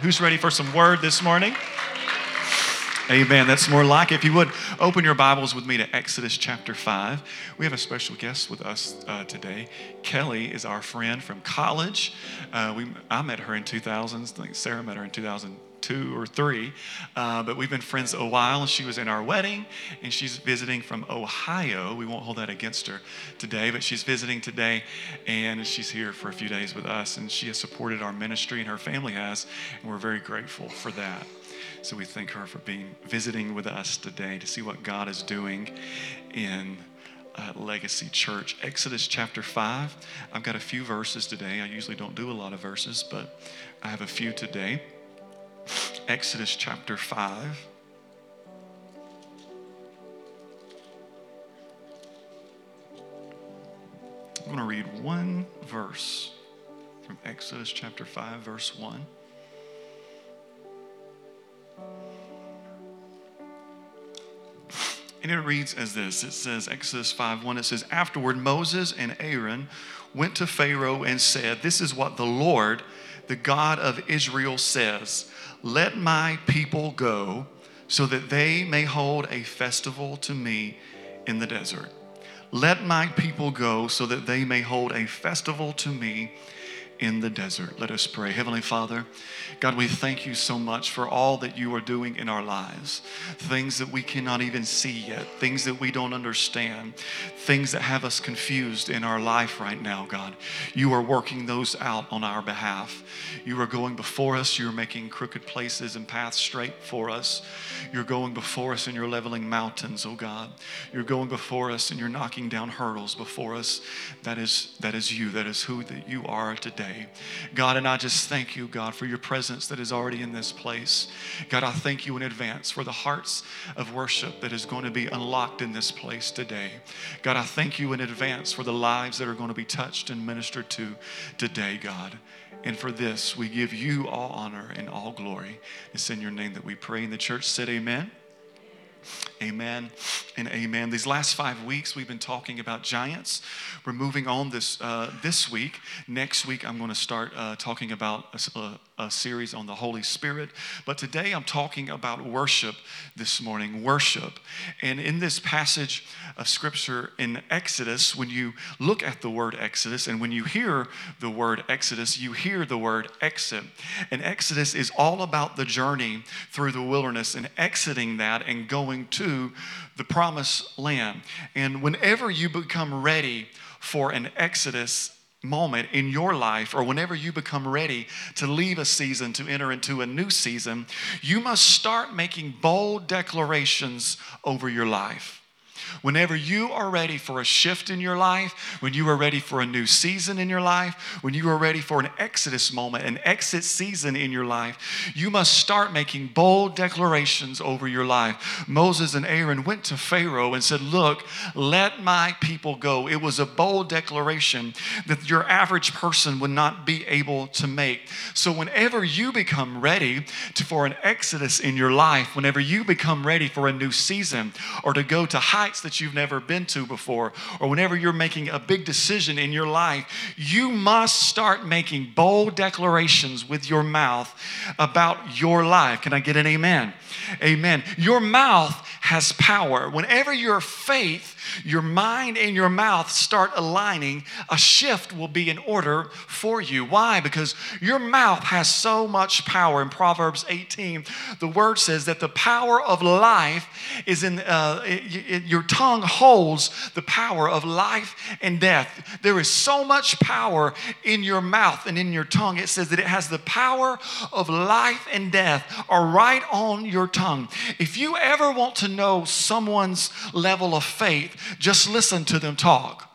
Who's ready for some word this morning? Amen. That's more like it. If you would open your Bibles with me to Exodus chapter 5. We have a special guest with us uh, today. Kelly is our friend from college. Uh, we, I met her in 2000. I think Sarah met her in 2002 or three. Uh, but we've been friends a while. She was in our wedding and she's visiting from Ohio. We won't hold that against her today, but she's visiting today and she's here for a few days with us. And she has supported our ministry and her family has. And we're very grateful for that. So we thank her for being visiting with us today to see what God is doing in uh, Legacy Church. Exodus chapter 5. I've got a few verses today. I usually don't do a lot of verses, but I have a few today. Exodus chapter 5. I'm going to read one verse from Exodus chapter 5, verse 1. And it reads as this it says, Exodus 5 1, it says, Afterward, Moses and Aaron went to Pharaoh and said, This is what the Lord, the God of Israel, says Let my people go so that they may hold a festival to me in the desert. Let my people go so that they may hold a festival to me in the desert. Let us pray. Heavenly Father, God, we thank you so much for all that you are doing in our lives. Things that we cannot even see yet, things that we don't understand, things that have us confused in our life right now, God. You are working those out on our behalf. You are going before us. You're making crooked places and paths straight for us. You're going before us and you're leveling mountains, oh God. You're going before us and you're knocking down hurdles before us. That is, that is you. That is who that you are today today. God, and I just thank you, God, for your presence that is already in this place. God, I thank you in advance for the hearts of worship that is going to be unlocked in this place today. God, I thank you in advance for the lives that are going to be touched and ministered to today, God. And for this, we give you all honor and all glory. It's in your name that we pray. And the church said, Amen. Amen and amen. These last five weeks, we've been talking about giants. We're moving on this uh, this week. Next week, I'm going to start uh, talking about a, a, a, series on the Holy Spirit. But today, I'm talking about worship this morning. Worship, and in this passage of Scripture in Exodus, when you look at the word Exodus, and when you hear the word Exodus, you hear the word exit. And Exodus is all about the journey through the wilderness and exiting that and going to the promised land. And whenever you become ready for an Exodus moment in your life, or whenever you become ready to leave a season to enter into a new season, you must start making bold declarations over your life. Whenever you are ready for a shift in your life, when you are ready for a new season in your life, when you are ready for an exodus moment, an exit season in your life, you must start making bold declarations over your life. Moses and Aaron went to Pharaoh and said, Look, let my people go. It was a bold declaration that your average person would not be able to make. So, whenever you become ready to, for an exodus in your life, whenever you become ready for a new season or to go to heights that you've never been to before, or whenever you're making a big decision in your life, you must start making bold declarations with your mouth about your life. Can I get an amen? Amen. Your mouth has power. Whenever your faith, your mind, and your mouth start aligning, a shift will be in order for you. Why? Because your mouth has so much power. In Proverbs 18, the word says that the power of life is in uh, it, it, your tongue holds the power of life and death. There is so much power in your mouth and in your tongue. It says that it has the power of life and death are right on your tongue. If you ever want to know someone's level of faith, just listen to them talk.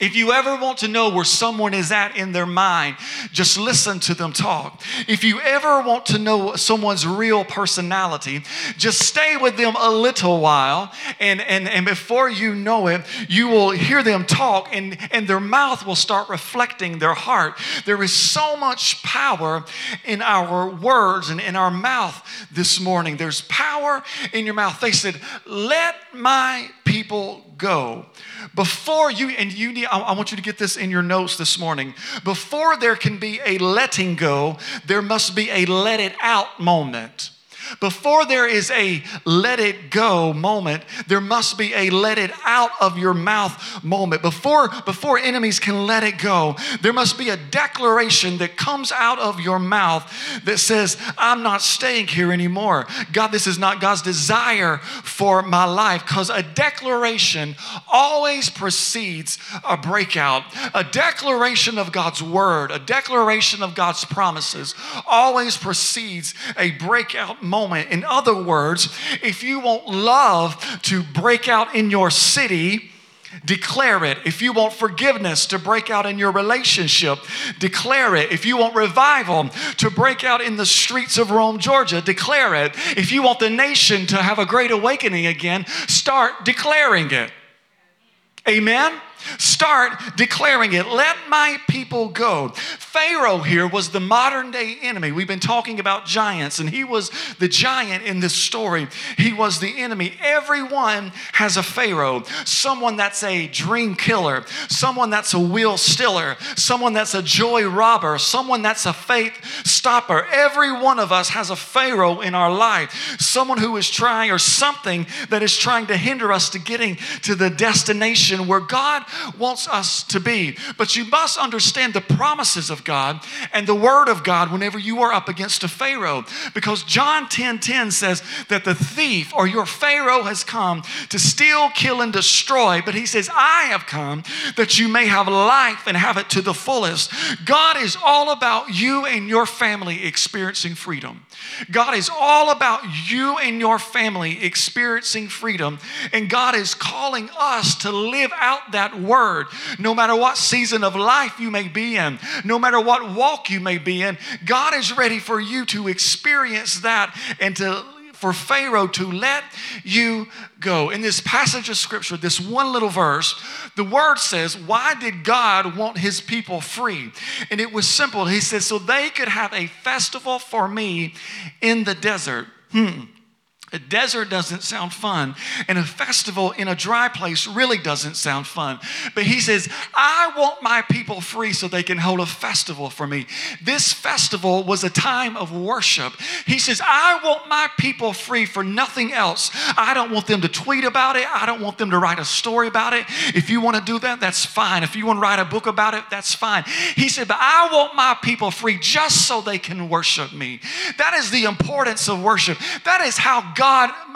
If you ever want to know where someone is at in their mind, just listen to them talk. If you ever want to know someone's real personality, just stay with them a little while, and, and, and before you know it, you will hear them talk, and, and their mouth will start reflecting their heart. There is so much power in our words and in our mouth this morning. There's power in your mouth. They said, Let my people go. Before you, and you need, I want you to get this in your notes this morning. Before there can be a letting go, there must be a let it out moment. Before there is a let it go moment, there must be a let it out of your mouth moment. Before, before enemies can let it go, there must be a declaration that comes out of your mouth that says, I'm not staying here anymore. God, this is not God's desire for my life. Because a declaration always precedes a breakout. A declaration of God's word, a declaration of God's promises always precedes a breakout moment moment. In other words, if you want love to break out in your city, Declare it. If you want forgiveness to break out in your relationship, declare it. If you want revival to break out in the streets of Rome, Georgia, declare it. If you want the nation to have a great awakening again, start declaring it. Amen? Start declaring it. Let my people go. Pharaoh here was the modern day enemy. We've been talking about giants, and he was the giant in this story. He was the enemy. Everyone has a Pharaoh, someone that's a dream killer, someone that's a wheel stiller, someone that's a joy robber, someone that's a faith stopper. Every one of us has a Pharaoh in our life, someone who is trying or something that is trying to hinder us to getting to the destination where God wants us to be. But you must understand the promises of God and the word of God whenever you are up against a Pharaoh. Because John 10 10 says that the thief or your Pharaoh has come to steal, kill, and destroy. But he says, I have come that you may have life and have it to the fullest. God is all about you and your family experiencing freedom. God is all about you and your family experiencing freedom. And God is calling us to live out that word no matter what season of life you may be in, no matter what walk you may be in. God is ready for you to experience that and to for Pharaoh to let you go. In this passage of scripture, this one little verse, the word says, Why did God want his people free? And it was simple. He says, So they could have a festival for me in the desert. Hmm. A desert doesn't sound fun, and a festival in a dry place really doesn't sound fun. But he says, I want my people free so they can hold a festival for me. This festival was a time of worship. He says, I want my people free for nothing else. I don't want them to tweet about it, I don't want them to write a story about it. If you want to do that, that's fine. If you want to write a book about it, that's fine. He said, But I want my people free just so they can worship me. That is the importance of worship. That is how God,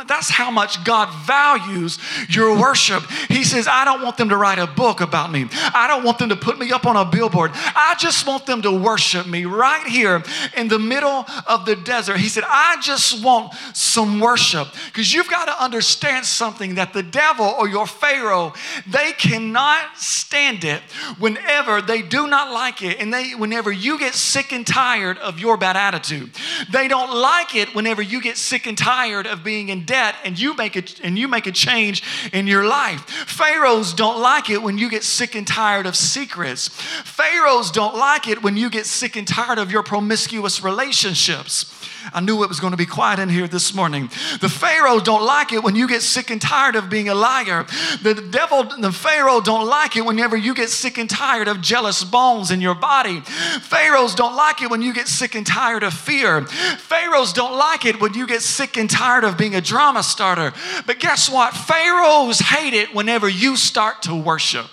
that's how much God values your worship. He says, I don't want them to write a book about me. I don't want them to put me up on a billboard. I just want them to worship me right here in the middle of the desert. He said, I just want some worship. Because you've got to understand something that the devil or your Pharaoh, they cannot stand it whenever they do not like it and they whenever you get sick and tired of your bad attitude. They don't like it whenever you get sick and tired of being in debt and you make it and you make a change in your life. Pharaohs don't like it when you get sick and tired of secrets. Pharaohs don't like it when you get sick and tired of your promiscuous relationships. I knew it was going to be quiet in here this morning. The Pharaohs don't like it when you get sick and tired of being a liar. The devil, the Pharaoh don't like it whenever you get sick and tired of jealous bones in your body. Pharaohs don't like it when you get sick and tired of fear. Pharaohs don't like it when you get sick and tired of being a drama starter. But guess what? Pharaohs hate it whenever you start to worship.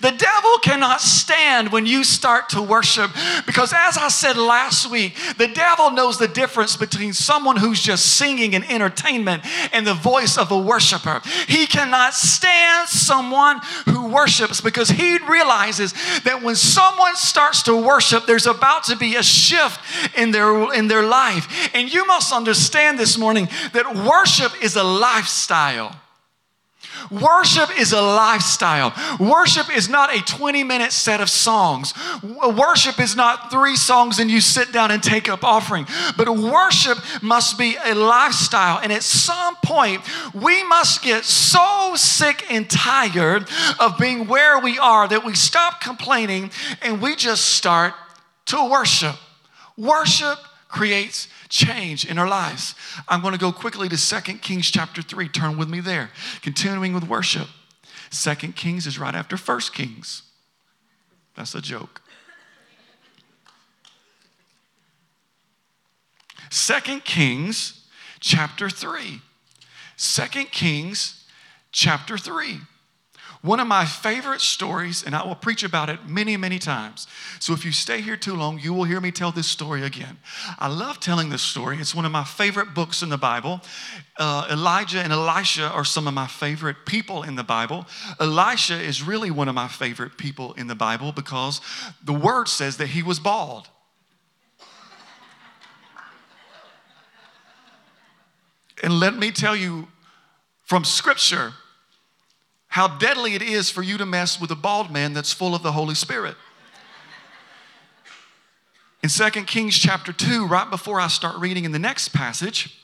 The devil cannot stand when you start to worship because, as I said last week, the devil knows the difference between someone who's just singing and entertainment and the voice of a worshiper. He cannot stand someone who worships because he realizes that when someone starts to worship, there's about to be a shift in their, in their life. And you must understand this morning that worship is a lifestyle. Worship is a lifestyle. Worship is not a 20 minute set of songs. Worship is not three songs and you sit down and take up offering. But worship must be a lifestyle. And at some point, we must get so sick and tired of being where we are that we stop complaining and we just start to worship. Worship creates change in our lives. I'm going to go quickly to 2 Kings chapter 3. Turn with me there. Continuing with worship. 2 Kings is right after 1 Kings. That's a joke. 2 Kings chapter 3. 2 Kings chapter 3. One of my favorite stories, and I will preach about it many, many times. So if you stay here too long, you will hear me tell this story again. I love telling this story. It's one of my favorite books in the Bible. Uh, Elijah and Elisha are some of my favorite people in the Bible. Elisha is really one of my favorite people in the Bible because the word says that he was bald. And let me tell you from scripture how deadly it is for you to mess with a bald man that's full of the Holy Spirit. In 2 Kings chapter 2, right before I start reading in the next passage,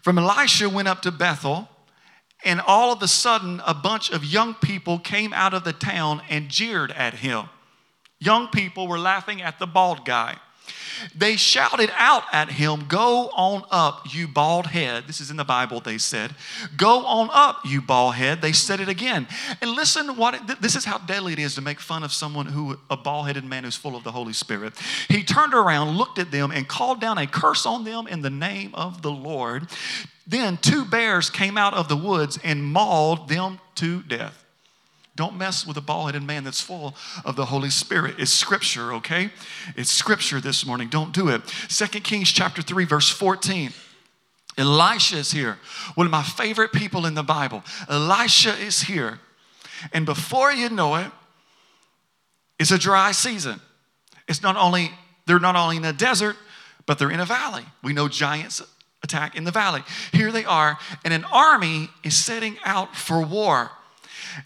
from Elisha went up to Bethel, and all of a sudden, a bunch of young people came out of the town and jeered at him. Young people were laughing at the bald guy. They shouted out at him, Go on up, you bald head. This is in the Bible, they said. Go on up, you bald head. They said it again. And listen, what it, this is how deadly it is to make fun of someone who, a bald headed man who's full of the Holy Spirit. He turned around, looked at them, and called down a curse on them in the name of the Lord. Then two bears came out of the woods and mauled them to death. Don't mess with a bald headed man that's full of the Holy Spirit. It's scripture, okay? It's scripture this morning. Don't do it. Second Kings chapter 3, verse 14. Elisha is here, one of my favorite people in the Bible. Elisha is here. And before you know it, it's a dry season. It's not only, they're not only in a desert, but they're in a valley. We know giants attack in the valley. Here they are, and an army is setting out for war.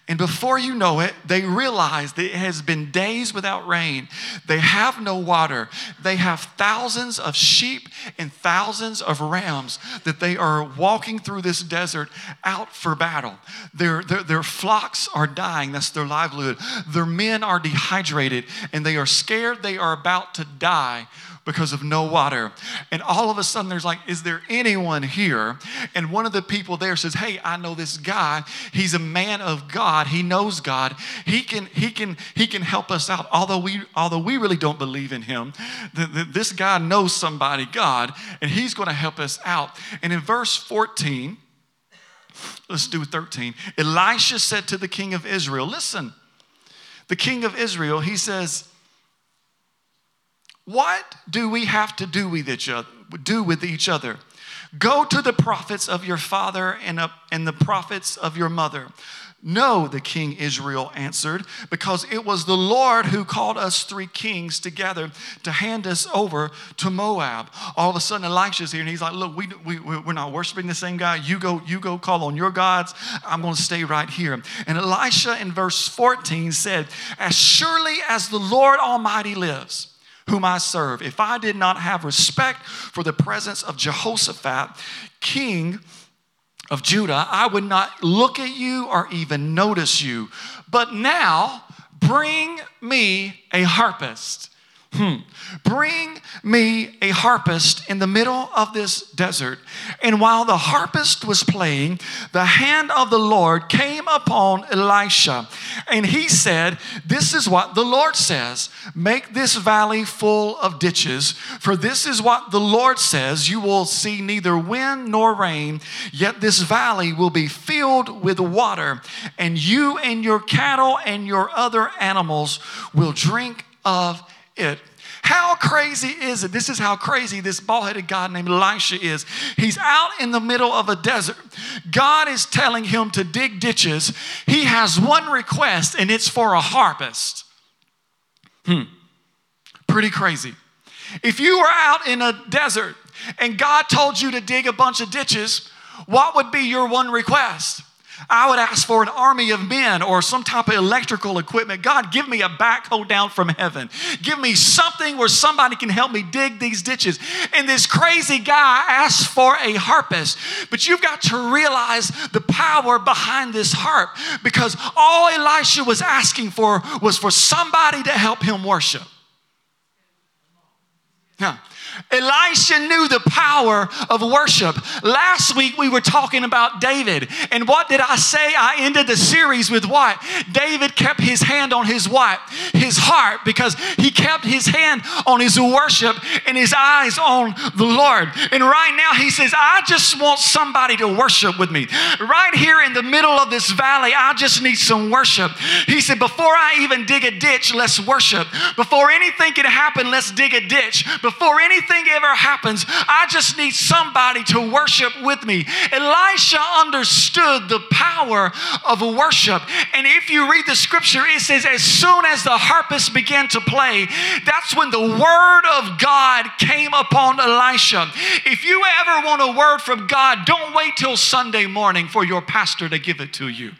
And before you know it, they realize that it has been days without rain. They have no water. They have thousands of sheep and thousands of rams that they are walking through this desert out for battle. Their, their, their flocks are dying. That's their livelihood. Their men are dehydrated and they are scared they are about to die because of no water. And all of a sudden, there's like, is there anyone here? And one of the people there says, Hey, I know this guy. He's a man of God. He knows God. He can, he can, he can help us out. Although we, although we really don't believe in him, this guy knows somebody, God, and he's going to help us out. And in verse 14, let's do 13. Elisha said to the king of Israel, Listen, the king of Israel, he says, what do we have to do with each other? Do with each other? Go to the prophets of your father and, and the prophets of your mother. No, the king Israel answered, because it was the Lord who called us three kings together to hand us over to Moab. All of a sudden, Elisha's here, and he's like, "Look, we, we we're not worshiping the same guy. You go, you go, call on your gods. I'm going to stay right here." And Elisha, in verse 14, said, "As surely as the Lord Almighty lives." Whom I serve. If I did not have respect for the presence of Jehoshaphat, king of Judah, I would not look at you or even notice you. But now, bring me a harpist Hmm. Bring me a harpist in the middle of this desert. And while the harpist was playing, the hand of the Lord came upon Elisha. And he said, This is what the Lord says Make this valley full of ditches. For this is what the Lord says You will see neither wind nor rain, yet this valley will be filled with water. And you and your cattle and your other animals will drink of it. How crazy is it? This is how crazy this bald headed God named Elisha is. He's out in the middle of a desert. God is telling him to dig ditches. He has one request, and it's for a harvest. Hmm. Pretty crazy. If you were out in a desert and God told you to dig a bunch of ditches, what would be your one request? I would ask for an army of men or some type of electrical equipment. God, give me a backhoe down from heaven. Give me something where somebody can help me dig these ditches. And this crazy guy asked for a harpist. But you've got to realize the power behind this harp because all Elisha was asking for was for somebody to help him worship. Now, Elisha knew the power of worship. Last week we were talking about David. And what did I say? I ended the series with what? David kept his hand on his what? His heart because he kept his hand on his worship and his eyes on the Lord. And right now he says, I just want somebody to worship with me. Right here in the middle of this valley, I just need some worship. He said, Before I even dig a ditch, let's worship. Before anything can happen, let's dig a ditch. Before anything anything ever happens, I just need somebody to worship with me. Elisha understood the power of worship. And if you read the scripture, it says, as soon as the harpist began to play, that's when the word of God came upon Elisha. If you ever want a word from God, don't wait till Sunday morning for your pastor to give it to you.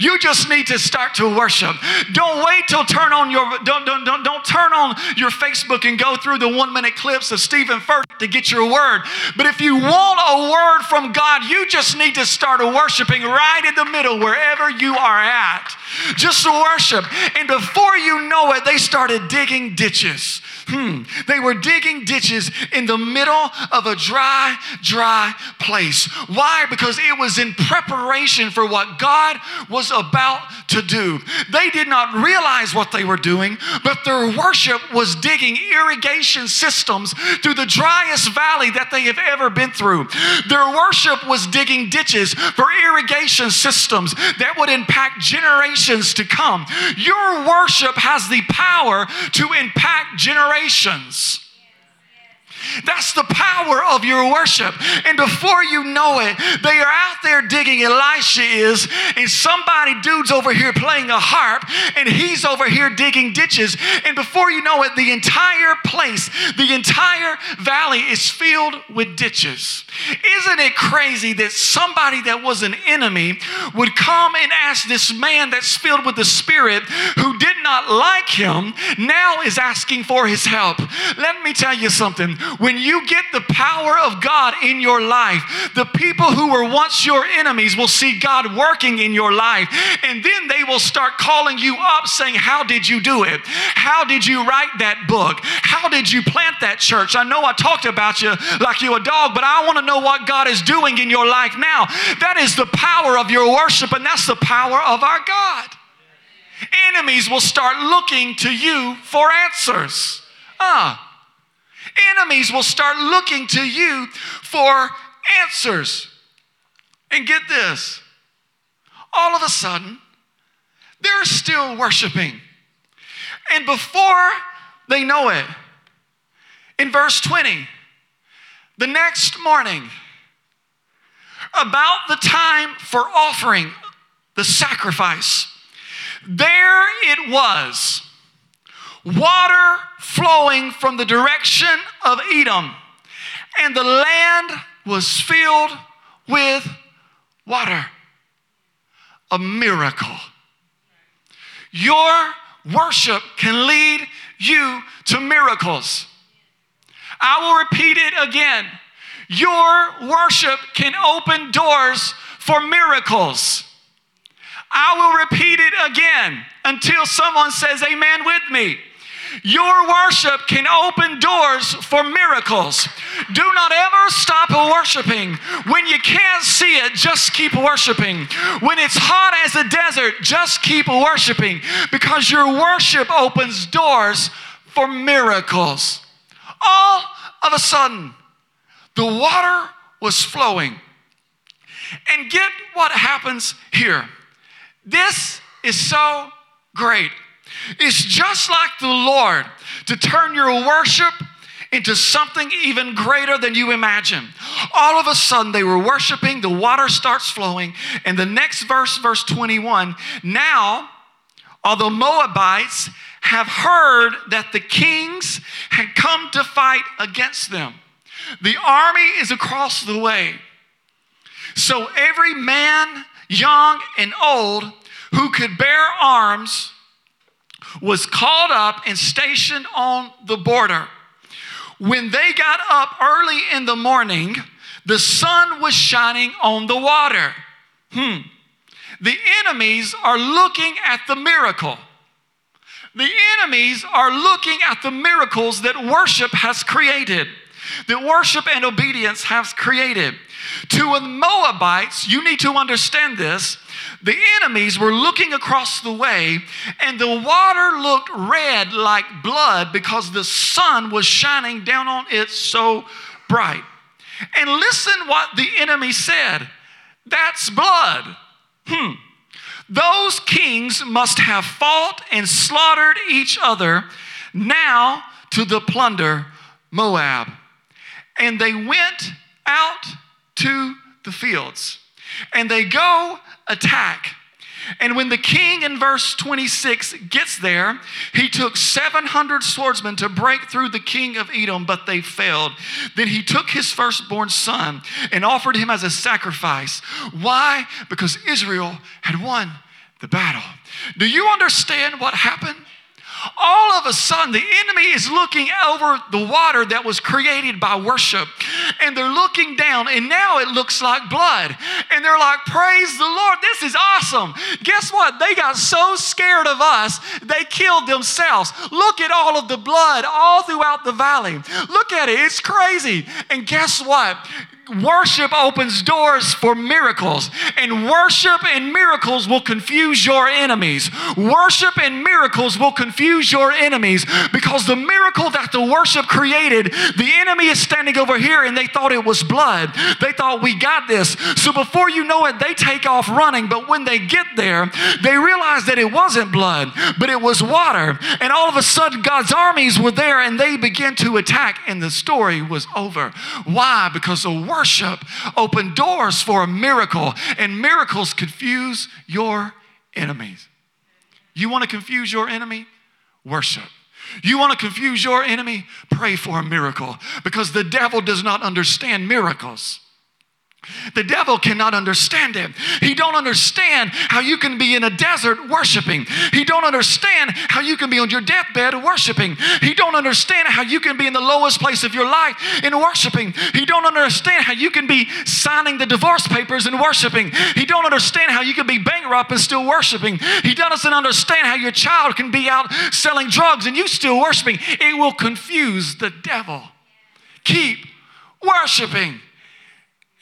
You just need to start to worship. Don't wait till turn on your don't don't don't, don't turn on your Facebook and go through the one minute clips of Stephen Furtick to get your word. But if you want a word from God, you just need to start worshiping right in the middle wherever you are at. Just worship. And before you know it, they started digging ditches. Hmm. They were digging ditches in the middle of a dry, dry place. Why? Because it was in preparation for what God was about to do. They did not realize what they were doing, but their worship was digging irrigation systems through the driest valley that they have ever been through. Their worship was digging ditches for irrigation systems that would impact generations to come. Your worship has the power to impact generations generations. That's the power of your worship. And before you know it, they are out there digging. Elisha is, and somebody, dude's over here playing a harp, and he's over here digging ditches. And before you know it, the entire place, the entire valley is filled with ditches. Isn't it crazy that somebody that was an enemy would come and ask this man that's filled with the Spirit who did not like him now is asking for his help? Let me tell you something when you get the power of God in your life, the people who were once your enemies will see God working in your life. And then they will start calling you up saying, How did you do it? How did you write that book? How did you plant that church? I know I talked about you like you a dog, but I want to know what God is doing in your life now. That is the power of your worship, and that's the power of our God. Enemies will start looking to you for answers. Ah, enemies will start looking to you for answers. And get this all of a sudden, they're still worshiping. And before they know it, in verse 20, the next morning, about the time for offering the sacrifice, there it was water flowing from the direction of Edom, and the land was filled with water. A miracle. Your worship can lead you to miracles. I will repeat it again. Your worship can open doors for miracles. I will repeat it again until someone says amen with me. Your worship can open doors for miracles. Do not ever stop worshiping. When you can't see it, just keep worshiping. When it's hot as a desert, just keep worshiping because your worship opens doors for miracles. All of a sudden, the water was flowing. And get what happens here. This is so great. It's just like the Lord to turn your worship into something even greater than you imagine. All of a sudden, they were worshiping, the water starts flowing, and the next verse, verse 21 now, although Moabites have heard that the kings had come to fight against them, the army is across the way. So every man, young and old, who could bear arms was called up and stationed on the border. When they got up early in the morning, the sun was shining on the water. Hmm. The enemies are looking at the miracle. The enemies are looking at the miracles that worship has created. that worship and obedience has created. To the Moabites, you need to understand this. The enemies were looking across the way, and the water looked red like blood because the sun was shining down on it so bright. And listen what the enemy said that's blood. Hmm. Those kings must have fought and slaughtered each other now to the plunder Moab. And they went out to the fields and they go attack. And when the king in verse 26 gets there, he took 700 swordsmen to break through the king of Edom, but they failed. Then he took his firstborn son and offered him as a sacrifice. Why? Because Israel had won the battle. Do you understand what happened? All of a sudden the enemy is looking over the water that was created by worship. And they're looking down and now it looks like blood. And they're like praise the lord this is awesome. Guess what? They got so scared of us they killed themselves. Look at all of the blood all throughout the valley. Look at it. It's crazy. And guess what Worship opens doors for miracles, and worship and miracles will confuse your enemies. Worship and miracles will confuse your enemies because the miracle that the worship created, the enemy is standing over here and they thought it was blood. They thought we got this. So before you know it, they take off running. But when they get there, they realize that it wasn't blood, but it was water. And all of a sudden, God's armies were there and they began to attack, and the story was over. Why? Because the worship open doors for a miracle, and miracles confuse your enemies. You want to confuse your enemy? Worship. You want to confuse your enemy? Pray for a miracle because the devil does not understand miracles. The devil cannot understand it. He don't understand how you can be in a desert worshiping. He don't understand how you can be on your deathbed worshiping. He don't understand how you can be in the lowest place of your life in worshiping. He don't understand how you can be signing the divorce papers and worshiping. He don't understand how you can be bankrupt and still worshiping. He doesn't understand how your child can be out selling drugs and you still worshiping. It will confuse the devil. Keep worshiping.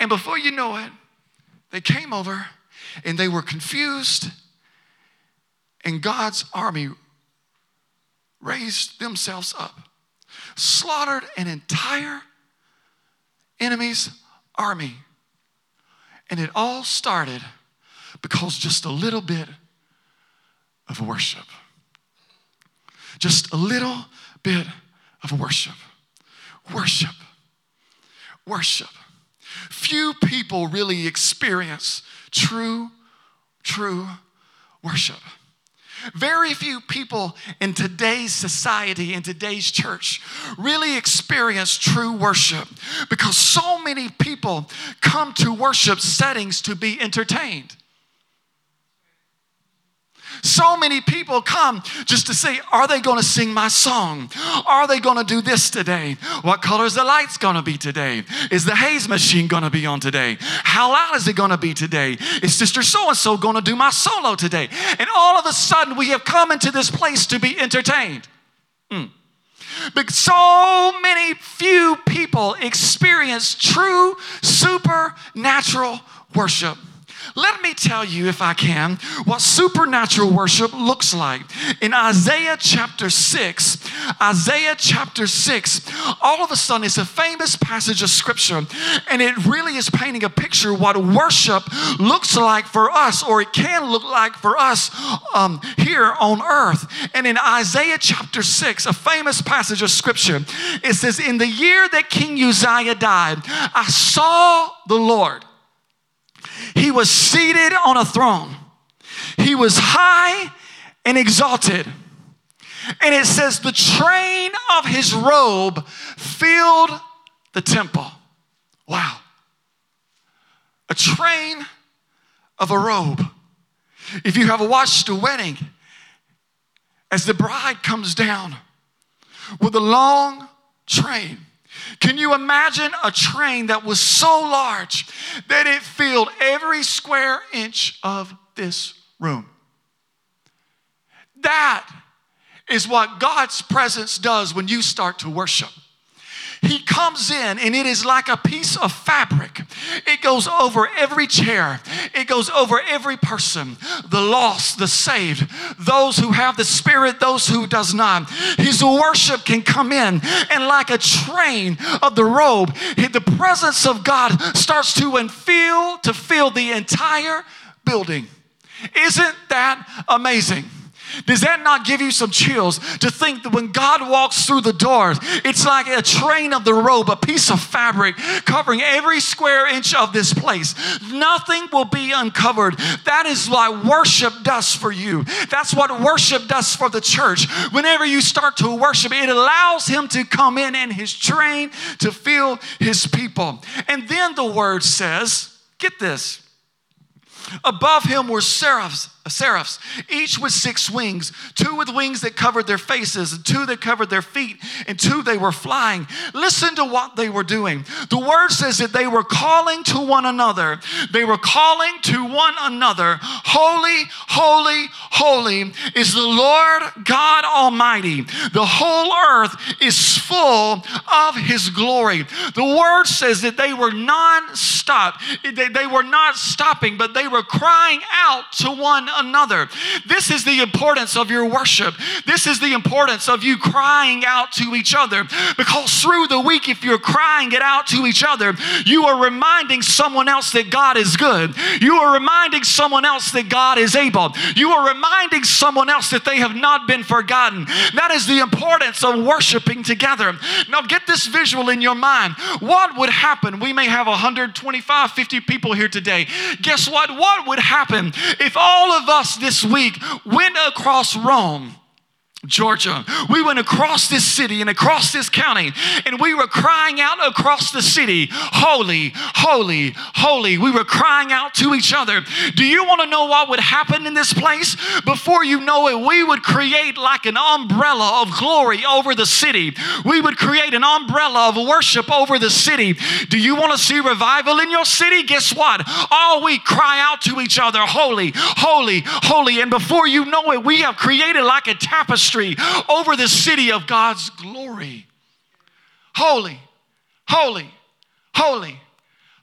And before you know it, they came over and they were confused, and God's army raised themselves up, slaughtered an entire enemy's army. And it all started because just a little bit of worship. Just a little bit of worship. Worship. Worship few people really experience true, true worship. Very few people in today's society, in today's church, really experience true worship because so many people come to worship settings to be entertained. So many people come just to say, Are they going to sing my song? Are they going to do this today? What color is the lights going to be today? Is the haze machine going to be on today? How loud is it going to be today? Is Sister So and so going to do my solo today? And all of a sudden, we have come into this place to be entertained. Mm. But so many few people experience true supernatural worship. Let me tell you, if I can, what supernatural worship looks like. In Isaiah chapter 6, Isaiah chapter 6, all of a sudden it's a famous passage of scripture, and it really is painting a picture what worship looks like for us, or it can look like for us um, here on earth. And in Isaiah chapter 6, a famous passage of scripture, it says, In the year that King Uzziah died, I saw the Lord he was seated on a throne, he was high and exalted. And it says, the train of his robe filled the temple. Wow. A train of a robe. If you have watched a wedding, as the bride comes down with a long train, can you imagine a train that was so large that it filled every square inch of this room? That is what God's presence does when you start to worship. He comes in and it is like a piece of fabric. It goes over every chair, it goes over every person, the lost, the saved, those who have the Spirit, those who does not. His worship can come in and like a train of the robe, the presence of God starts to fill to fill the entire building. Isn't that amazing? Does that not give you some chills to think that when God walks through the doors, it's like a train of the robe, a piece of fabric covering every square inch of this place? Nothing will be uncovered. That is why worship does for you. That's what worship does for the church. Whenever you start to worship, it allows Him to come in and His train to fill His people. And then the word says, get this. Above him were seraphs, seraphs, each with six wings, two with wings that covered their faces, and two that covered their feet, and two they were flying. Listen to what they were doing. The word says that they were calling to one another. They were calling to one another, Holy, holy, holy is the Lord God Almighty. The whole earth is full of his glory. The word says that they were non-stop. They were not stopping, but they were crying out to one another. This is the importance of your worship. This is the importance of you crying out to each other. Because through the week, if you're crying it out to each other, you are reminding someone else that God is good. You are reminding someone else that God is able. You are reminding someone else that they have not been forgotten. That is the importance of worshiping together. Now, get this visual in your mind. What would happen? We may have 125, 50 people here today. Guess what? What would happen if all of of us this week went across Rome Georgia. We went across this city and across this county, and we were crying out across the city, Holy, holy, holy. We were crying out to each other. Do you want to know what would happen in this place? Before you know it, we would create like an umbrella of glory over the city. We would create an umbrella of worship over the city. Do you want to see revival in your city? Guess what? All we cry out to each other, Holy, holy, holy. And before you know it, we have created like a tapestry ministry over the city of God's glory. Holy, holy, holy,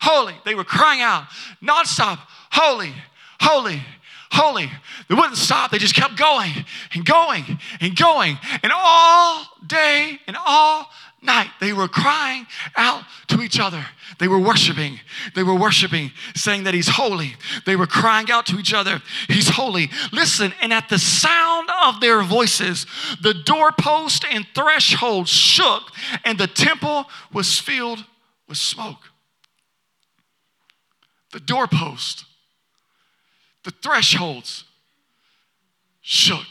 holy. They were crying out nonstop, holy, holy, holy. They wouldn't stop. They just kept going and going and going. And all day and all night they were crying out to each other. They were worshiping. They were worshiping, saying that He's holy. They were crying out to each other, He's holy. Listen, and at the sound of their voices, the doorpost and threshold shook, and the temple was filled with smoke. The doorpost, the thresholds shook.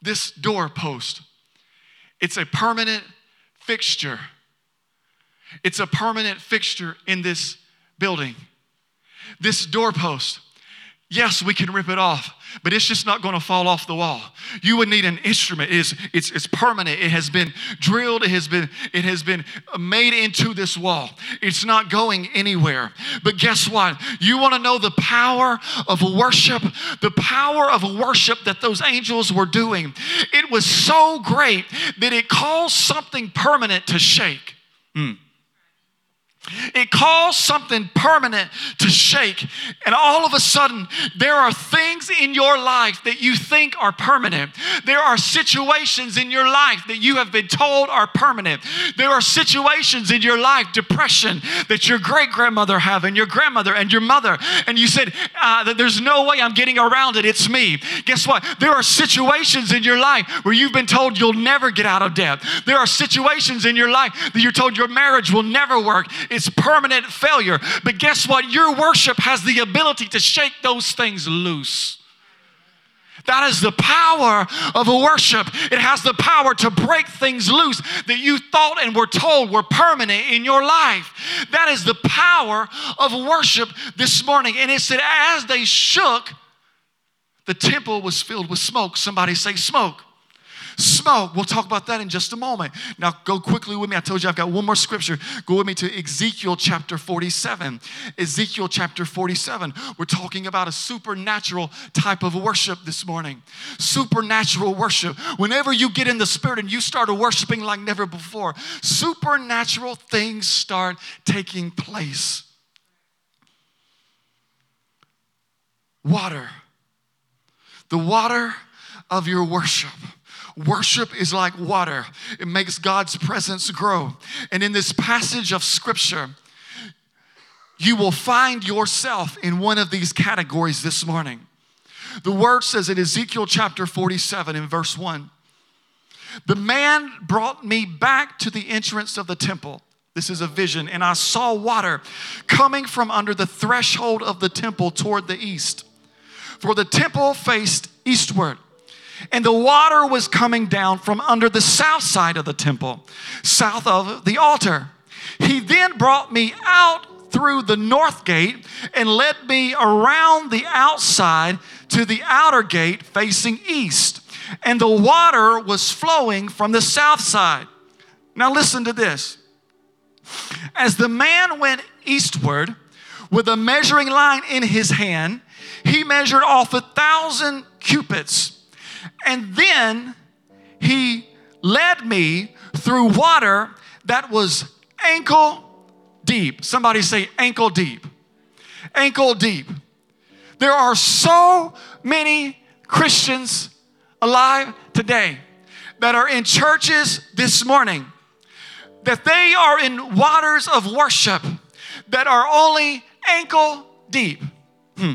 This doorpost, it's a permanent fixture. It's a permanent fixture in this building. This doorpost, yes, we can rip it off, but it's just not going to fall off the wall. You would need an instrument. It is, it's, it's permanent. It has been drilled. It has been, it has been made into this wall. It's not going anywhere. But guess what? You want to know the power of worship? The power of worship that those angels were doing. It was so great that it caused something permanent to shake. Mm. It caused something permanent to shake. And all of a sudden, there are things in your life that you think are permanent. There are situations in your life that you have been told are permanent. There are situations in your life, depression, that your great grandmother have, and your grandmother, and your mother. And you said, uh, that there's no way I'm getting around it. It's me. Guess what? There are situations in your life where you've been told you'll never get out of debt. There are situations in your life that you're told your marriage will never work it's permanent failure. But guess what? Your worship has the ability to shake those things loose. That is the power of worship. It has the power to break things loose that you thought and were told were permanent in your life. That is the power of worship this morning. And it said, as they shook, the temple was filled with smoke. Somebody say, smoke. Smoke. We'll talk about that in just a moment. Now, go quickly with me. I told you I've got one more scripture. Go with me to Ezekiel chapter 47. Ezekiel chapter 47. We're talking about a supernatural type of worship this morning. Supernatural worship. Whenever you get in the spirit and you start worshiping like never before, supernatural things start taking place. Water. The water of your worship. Worship is like water, it makes God's presence grow. And in this passage of scripture, you will find yourself in one of these categories this morning. The word says in Ezekiel chapter 47 in verse 1 The man brought me back to the entrance of the temple. This is a vision, and I saw water coming from under the threshold of the temple toward the east. For the temple faced eastward and the water was coming down from under the south side of the temple, south of the altar. He then brought me out through the north gate and led me around the outside to the outer gate facing east. And the water was flowing from the south side. Now, listen to this. As the man went eastward with a measuring line in his hand, he measured off a thousand cubits and then he led me through water that was ankle deep. Somebody say ankle deep. Ankle deep. There are so many Christians alive today that are in churches this morning that they are in waters of worship that are only ankle deep. Hmm.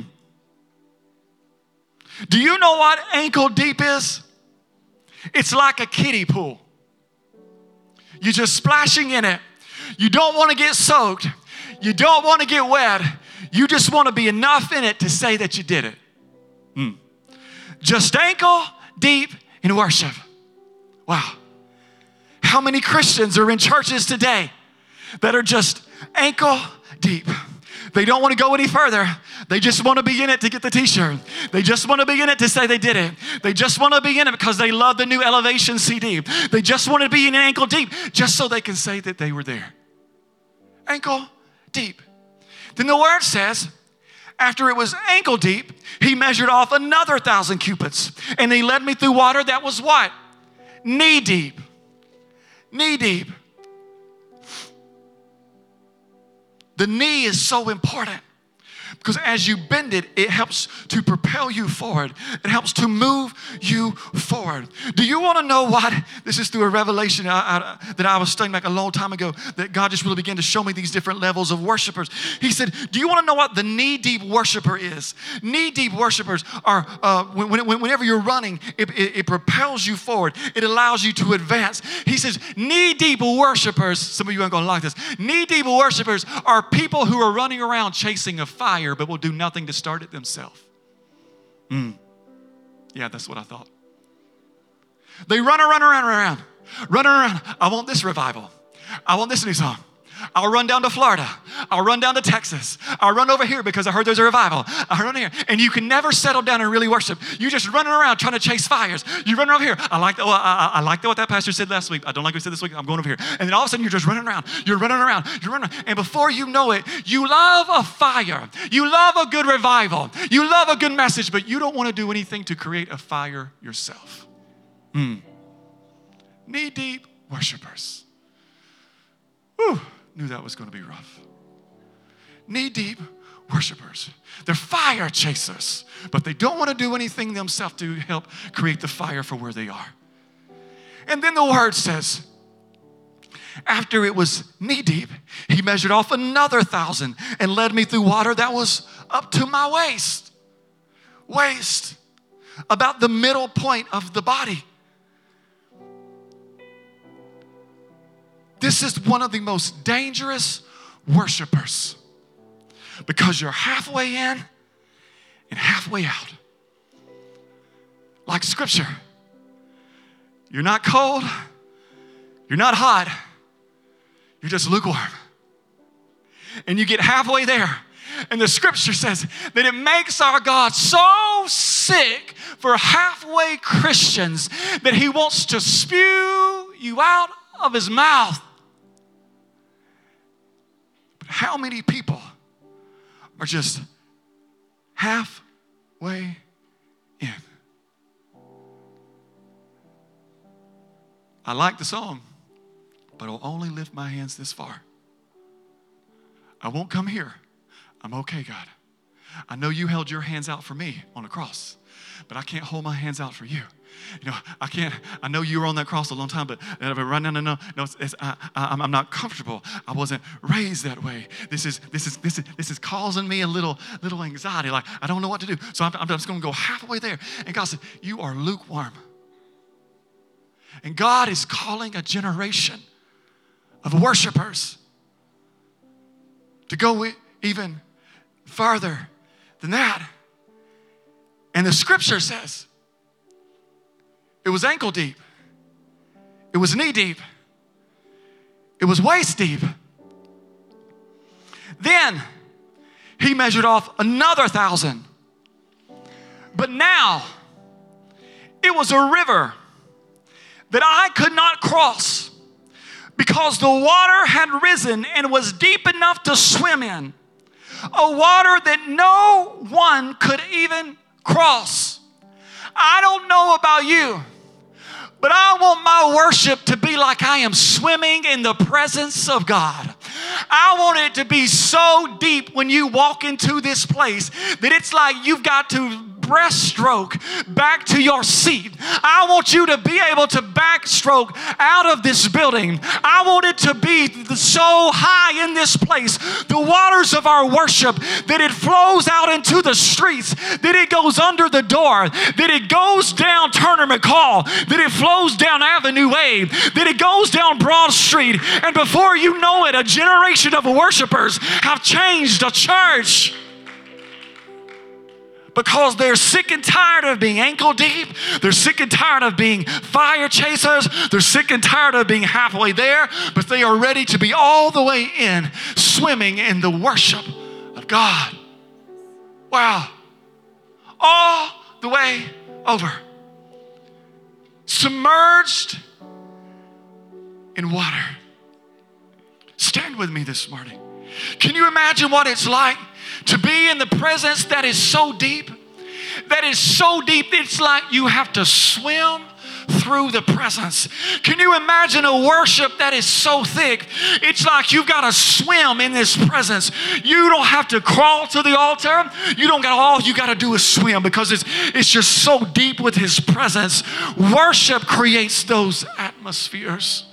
Do you know what ankle deep is? It's like a kiddie pool. You're just splashing in it. You don't want to get soaked. You don't want to get wet. You just want to be enough in it to say that you did it. Mm. Just ankle deep in worship. Wow. How many Christians are in churches today that are just ankle deep? They don't want to go any further. They just want to be in it to get the t shirt. They just want to be in it to say they did it. They just want to be in it because they love the new Elevation CD. They just want to be in ankle deep just so they can say that they were there. Ankle deep. Then the word says, after it was ankle deep, he measured off another thousand cubits. And he led me through water that was what? Knee deep. Knee deep. The knee is so important because as you bend it, it helps to propel you forward. It helps to move you forward. Do you want to know why? This is through a revelation I, I, that I was studying back a long time ago that God just really began to show me these different levels of worshipers. He said, Do you want to know what the knee deep worshiper is? Knee deep worshipers are, uh, when, when, whenever you're running, it, it, it propels you forward, it allows you to advance. He says, Knee deep worshipers, some of you aren't going to like this, knee deep worshipers are people who are running around chasing a fire but will do nothing to start it themselves. Mm. Yeah, that's what I thought. They run around, around, around, run around. I want this revival. I want this new song. I'll run down to Florida. I'll run down to Texas. I'll run over here because I heard there's a revival. I'll run here. And you can never settle down and really worship. You're just running around trying to chase fires. You run over here. I like, the, oh, I, I, like the, what that pastor said last week. I don't like what he said this week. I'm going over here. And then all of a sudden, you're just running around. You're running around. You're running around. And before you know it, you love a fire. You love a good revival. You love a good message, but you don't want to do anything to create a fire yourself. Hmm. Knee deep worshipers. Whew knew that was going to be rough. Knee deep worshipers. They're fire chasers, but they don't want to do anything themselves to help create the fire for where they are. And then the word says, after it was knee deep, he measured off another thousand and led me through water that was up to my waist. Waist. About the middle point of the body. This is one of the most dangerous worshipers because you're halfway in and halfway out. Like scripture. You're not cold, you're not hot, you're just lukewarm. And you get halfway there And the scripture says that it makes our God so sick for halfway Christians that he wants to spew you out of his mouth. How many people are just halfway in? I like the song, but I'll only lift my hands this far. I won't come here. I'm okay, God. I know you held your hands out for me on the cross, but I can't hold my hands out for you. You know, I can't, I know you were on that cross a long time, but, right now, no, no, no, it's, it's, I, I, I'm not comfortable. I wasn't raised that way. This is, this is, this is, this is causing me a little, little anxiety. Like, I don't know what to do. So I'm, I'm just going to go halfway there. And God said, You are lukewarm. And God is calling a generation of worshipers to go even farther than that. And the scripture says it was ankle deep, it was knee deep, it was waist deep. Then he measured off another thousand. But now it was a river that I could not cross because the water had risen and was deep enough to swim in, a water that no one could even cross. I don't know about you, but I want my worship to be like I am swimming in the presence of God. I want it to be so deep when you walk into this place that it's like you've got to breaststroke back to your seat. I want you to be able to backstroke out of this building. I want it to be so high in this place, the waters of our worship, that it flows out into the streets, that it goes under the door, that it goes down Turner McCall, that it flows down Avenue A, that it goes down Broad Street. And before you know it, a generation of worshipers have changed a church because they're sick and tired of being ankle deep. They're sick and tired of being fire chasers. They're sick and tired of being halfway there, but they are ready to be all the way in, swimming in the worship of God. Wow. All the way over. Submerged in water. Stand with me this morning. Can you imagine what it's like to be in the presence that is so deep? That is so deep, it's like you have to swim through the presence. Can you imagine a worship that is so thick? It's like you've got to swim in this presence. You don't have to crawl to the altar. You don't got all you got to do is swim because it's it's just so deep with his presence. Worship creates those atmospheres.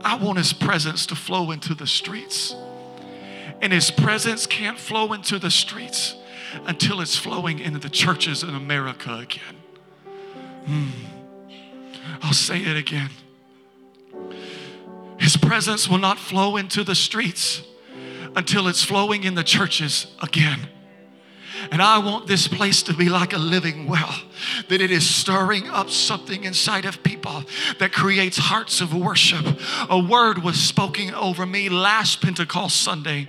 I want his presence to flow into the streets. And his presence can't flow into the streets until it's flowing into the churches in America again. Hmm. I'll say it again. His presence will not flow into the streets until it's flowing in the churches again. And I want this place to be like a living well, that it is stirring up something inside of people that creates hearts of worship. A word was spoken over me last Pentecost Sunday.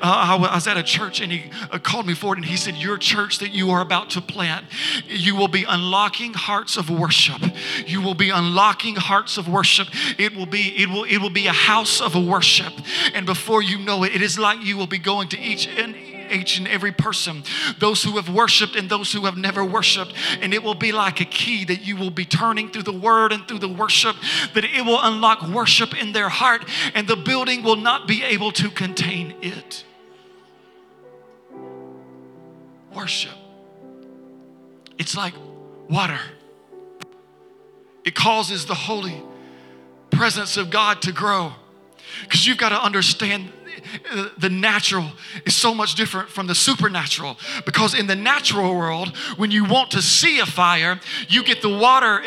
Uh, I was at a church and he uh, called me forward and he said, Your church that you are about to plant, you will be unlocking hearts of worship. You will be unlocking hearts of worship. It will be, it will, it will be a house of worship. And before you know it, it is like you will be going to each and each and every person, those who have worshiped and those who have never worshiped. And it will be like a key that you will be turning through the word and through the worship, that it will unlock worship in their heart, and the building will not be able to contain it. Worship. It's like water. It causes the holy presence of God to grow. Because you've got to understand the natural is so much different from the supernatural. Because in the natural world when you want to see a fire you get the water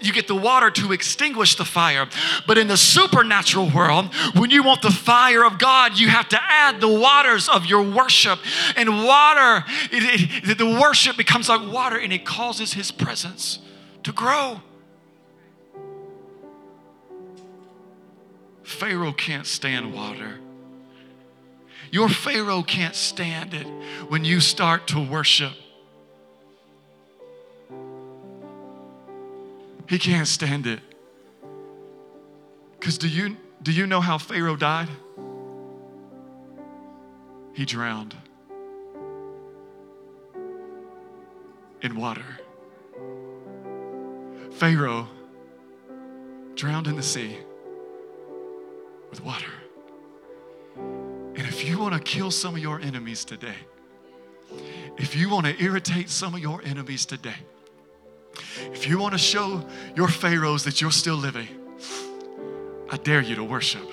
you get the water to extinguish the fire. But in the supernatural world when you want the fire of God you have to add the waters of your worship. And water it, it, the worship becomes like water and it causes his presence to grow. Pharaoh can't stand water Your Pharaoh can't stand it when you start to worship. He can't stand it. Because do you, do you know how Pharaoh died? He drowned in water. Pharaoh drowned in the sea with water. And if you want to kill some of your enemies today, if you want to irritate some of your enemies today, if you want to show your Pharaohs that you're still living, I dare you to worship.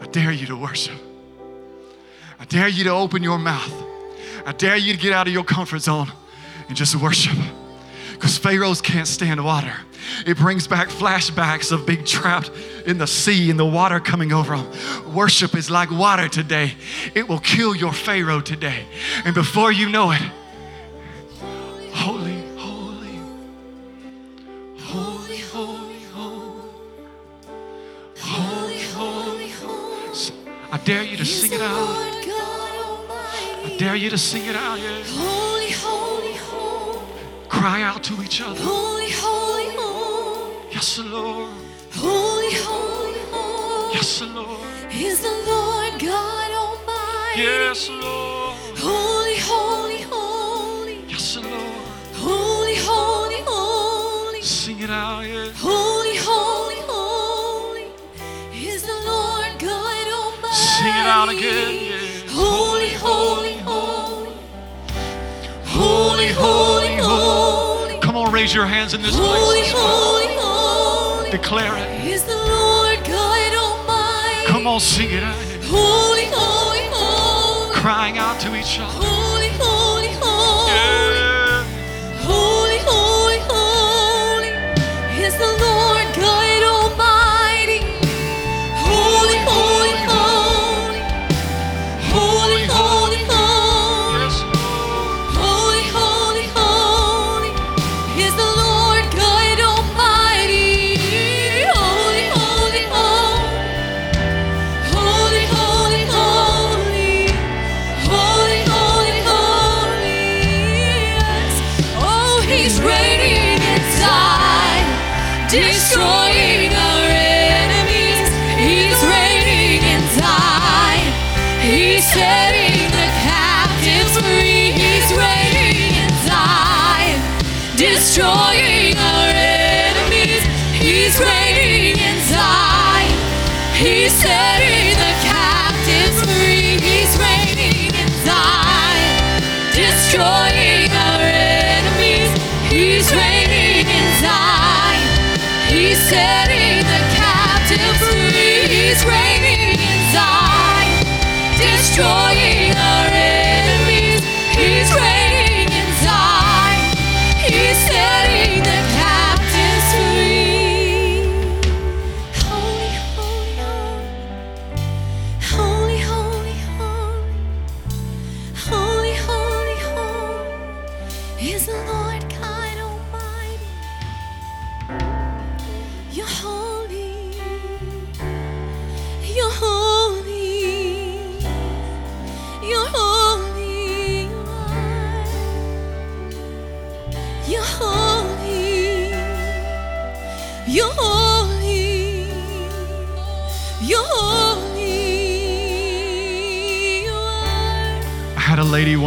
I dare you to worship. I dare you to open your mouth. I dare you to get out of your comfort zone and just worship because Pharaohs can't stand water. It brings back flashbacks of being trapped in the sea and the water coming over them. Worship is like water today, it will kill your Pharaoh today. And before you know it, holy, holy, holy, holy, holy, holy, holy. I dare you to sing it out. I dare you to sing it out. Yeah. Cry out to each other. holy, holy, holy, Yes, Lord. holy, holy, holy Yes, Lord. is the Lord God Almighty. Yes, Lord. Holy, holy, holy, Yes, Lord. holy, holy, holy, Sing it out, yeah. holy, holy, holy is the Lord God Almighty. Sing it out again, yeah. Holy, holy, holy, holy, holy, holy, Come on, raise your hands in this holy, place. holy, holy Declare it. is the Lord God Almighty. Come on, sing it out. Holy, holy, holy, Crying out to each other.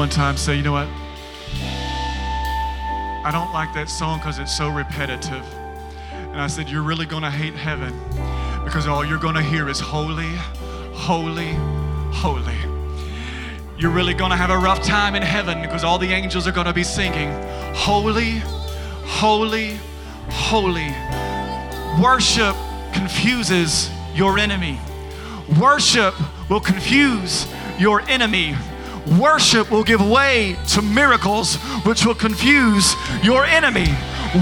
One time say, you know what? I don't like that song because it's so repetitive. And I said, You're really going to hate heaven because all you're going to hear is holy, holy, holy. You're really going to have a rough time in heaven because all the angels are going to be singing, Holy, holy, holy. Worship confuses your enemy. Worship will confuse your enemy. Worship will give way to miracles, which will confuse your enemy.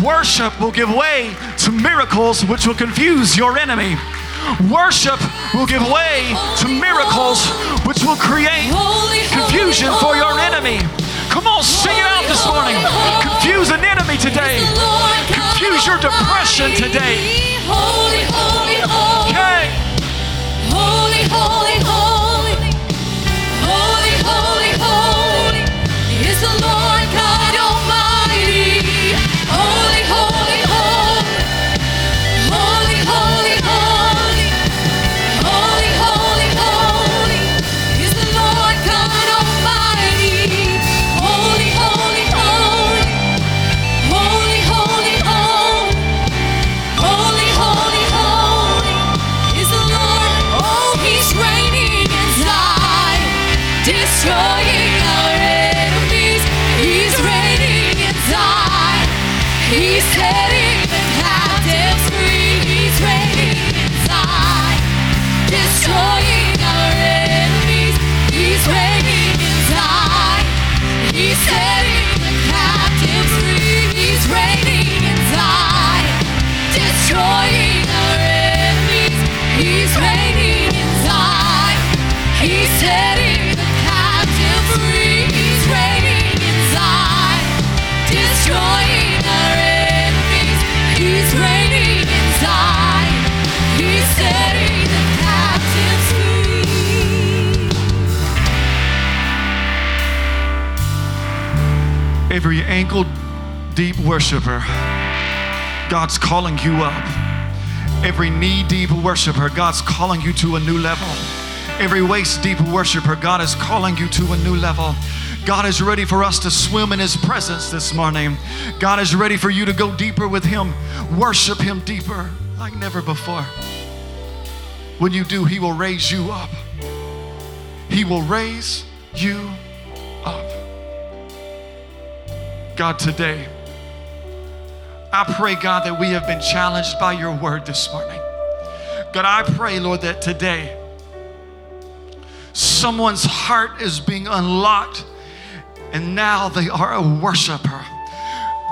Worship will give way to miracles, which will confuse your enemy. Worship will give way to miracles, which will create confusion for your enemy. Come on, sing it out this morning. Confuse an enemy today. Confuse your depression today. Okay. Ankle deep worshiper, God's calling you up. Every knee deep worshiper, God's calling you to a new level. Every waist deep worshiper, God is calling you to a new level. God is ready for us to swim in His presence this morning. God is ready for you to go deeper with Him. Worship Him deeper like never before. When you do, He will raise you up. He will raise you up. God, today, I pray, God, that we have been challenged by your word this morning. God, I pray, Lord, that today someone's heart is being unlocked and now they are a worshiper.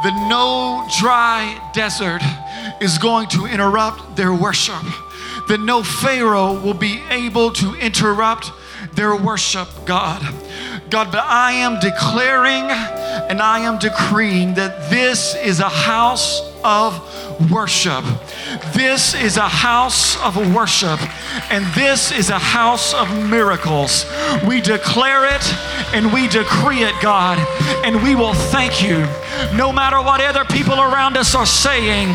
The no dry desert is going to interrupt their worship. The no Pharaoh will be able to interrupt their worship, God. God, but I am declaring and I am decreeing that this is a house of worship. This is a house of worship, and this is a house of miracles. We declare it and we decree it, God, and we will thank you. No matter what other people around us are saying,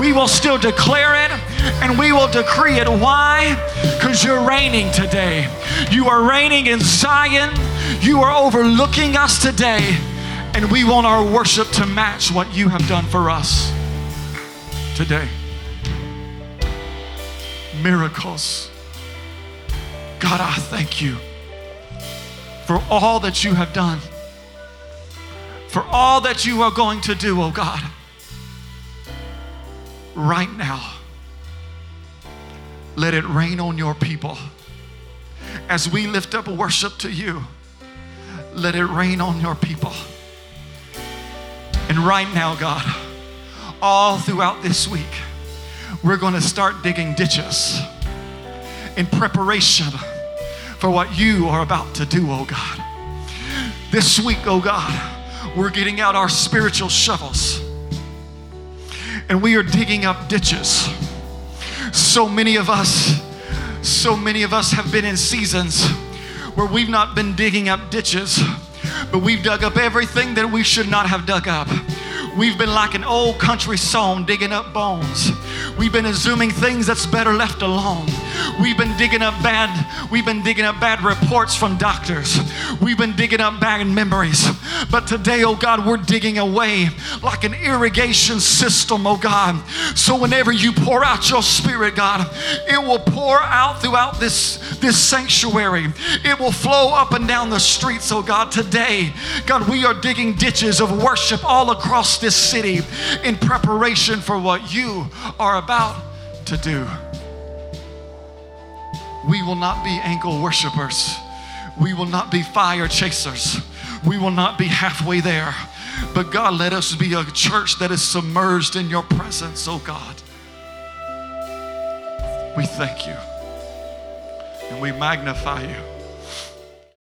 we will still declare it and we will decree it. Why? Because you're reigning today. You are reigning in Zion. You are overlooking us today, and we want our worship to match what you have done for us today. Miracles. God, I thank you for all that you have done, for all that you are going to do, oh God. Right now, let it rain on your people. As we lift up worship to you, let it rain on your people. And right now, God, all throughout this week, we're going to start digging ditches in preparation for what you are about to do, oh God. This week, oh God, we're getting out our spiritual shovels and we are digging up ditches. So many of us, so many of us have been in seasons where we've not been digging up ditches, but we've dug up everything that we should not have dug up. We've been like an old country song digging up bones. We've been assuming things that's better left alone. We've been digging up bad, we've been digging up bad reports from doctors. We've been digging up bad memories. But today, oh God, we're digging away like an irrigation system, oh God. So whenever you pour out your spirit, God, it will pour out throughout this, this sanctuary. It will flow up and down the streets, oh God. Today, God, we are digging ditches of worship all across this city in preparation for what you are about to do. We will not be ankle worshipers. We will not be fire chasers. We will not be halfway there. But God, let us be a church that is submerged in your presence, oh God. We thank you and we magnify you.